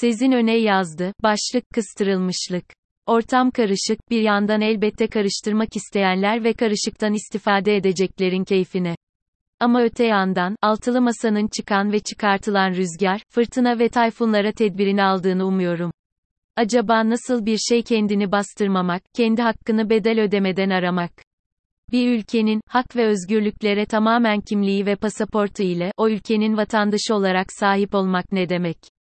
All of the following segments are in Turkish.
Sezin öne yazdı, başlık kıstırılmışlık. Ortam karışık, bir yandan elbette karıştırmak isteyenler ve karışıktan istifade edeceklerin keyfine. Ama öte yandan, altılı masanın çıkan ve çıkartılan rüzgar, fırtına ve tayfunlara tedbirini aldığını umuyorum. Acaba nasıl bir şey kendini bastırmamak, kendi hakkını bedel ödemeden aramak? Bir ülkenin, hak ve özgürlüklere tamamen kimliği ve pasaportu ile, o ülkenin vatandaşı olarak sahip olmak ne demek?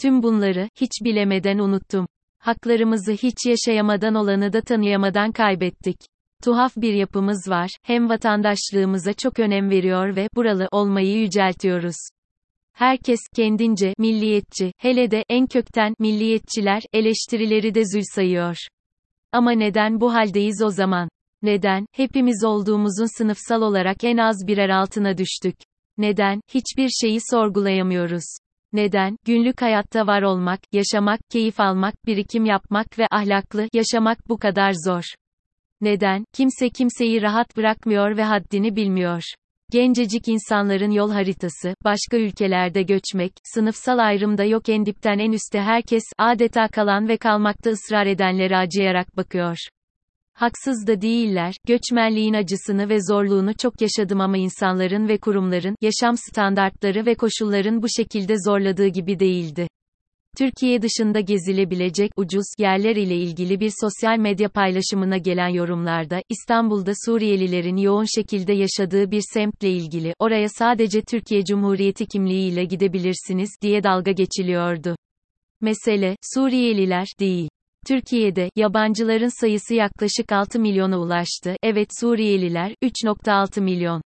Tüm bunları, hiç bilemeden unuttum. Haklarımızı hiç yaşayamadan olanı da tanıyamadan kaybettik. Tuhaf bir yapımız var, hem vatandaşlığımıza çok önem veriyor ve buralı olmayı yüceltiyoruz. Herkes kendince milliyetçi, hele de en kökten milliyetçiler eleştirileri de zül sayıyor. Ama neden bu haldeyiz o zaman? Neden hepimiz olduğumuzun sınıfsal olarak en az birer altına düştük? Neden hiçbir şeyi sorgulayamıyoruz? Neden günlük hayatta var olmak, yaşamak, keyif almak, birikim yapmak ve ahlaklı yaşamak bu kadar zor? Neden kimse kimseyi rahat bırakmıyor ve haddini bilmiyor? Gencecik insanların yol haritası, başka ülkelerde göçmek, sınıfsal ayrımda yok en dipten en üste herkes, adeta kalan ve kalmakta ısrar edenlere acıyarak bakıyor. Haksız da değiller, göçmenliğin acısını ve zorluğunu çok yaşadım ama insanların ve kurumların, yaşam standartları ve koşulların bu şekilde zorladığı gibi değildi. Türkiye dışında gezilebilecek ucuz yerler ile ilgili bir sosyal medya paylaşımına gelen yorumlarda İstanbul'da Suriyelilerin yoğun şekilde yaşadığı bir semtle ilgili oraya sadece Türkiye Cumhuriyeti kimliğiyle gidebilirsiniz diye dalga geçiliyordu. Mesele Suriyeliler değil. Türkiye'de yabancıların sayısı yaklaşık 6 milyona ulaştı. Evet Suriyeliler 3.6 milyon.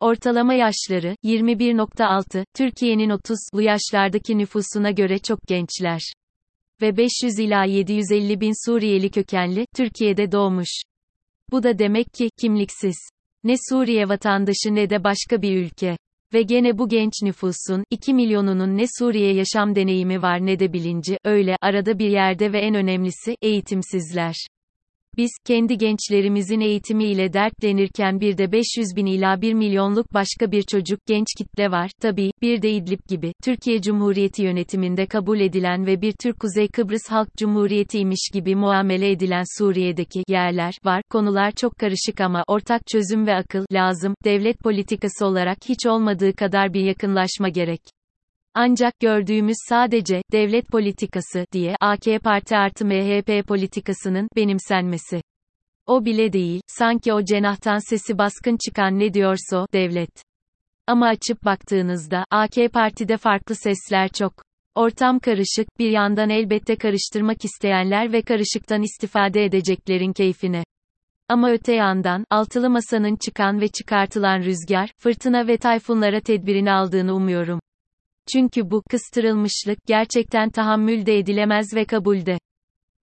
Ortalama yaşları 21.6, Türkiye'nin 30'lu yaşlardaki nüfusuna göre çok gençler. Ve 500 ila 750 bin Suriyeli kökenli Türkiye'de doğmuş. Bu da demek ki kimliksiz. Ne Suriye vatandaşı ne de başka bir ülke. Ve gene bu genç nüfusun 2 milyonunun ne Suriye yaşam deneyimi var ne de bilinci, öyle arada bir yerde ve en önemlisi eğitimsizler. Biz, kendi gençlerimizin eğitimiyle dertlenirken bir de 500 bin ila 1 milyonluk başka bir çocuk genç kitle var, tabi, bir de İdlib gibi, Türkiye Cumhuriyeti yönetiminde kabul edilen ve bir Türk Kuzey Kıbrıs Halk Cumhuriyeti'ymiş gibi muamele edilen Suriye'deki yerler var, konular çok karışık ama ortak çözüm ve akıl lazım, devlet politikası olarak hiç olmadığı kadar bir yakınlaşma gerek. Ancak gördüğümüz sadece, devlet politikası, diye, AK Parti artı MHP politikasının, benimsenmesi. O bile değil, sanki o cenahtan sesi baskın çıkan ne diyorsa, devlet. Ama açıp baktığınızda, AK Parti'de farklı sesler çok. Ortam karışık, bir yandan elbette karıştırmak isteyenler ve karışıktan istifade edeceklerin keyfine. Ama öte yandan, altılı masanın çıkan ve çıkartılan rüzgar, fırtına ve tayfunlara tedbirini aldığını umuyorum. Çünkü bu kıstırılmışlık gerçekten tahammül de edilemez ve kabulde.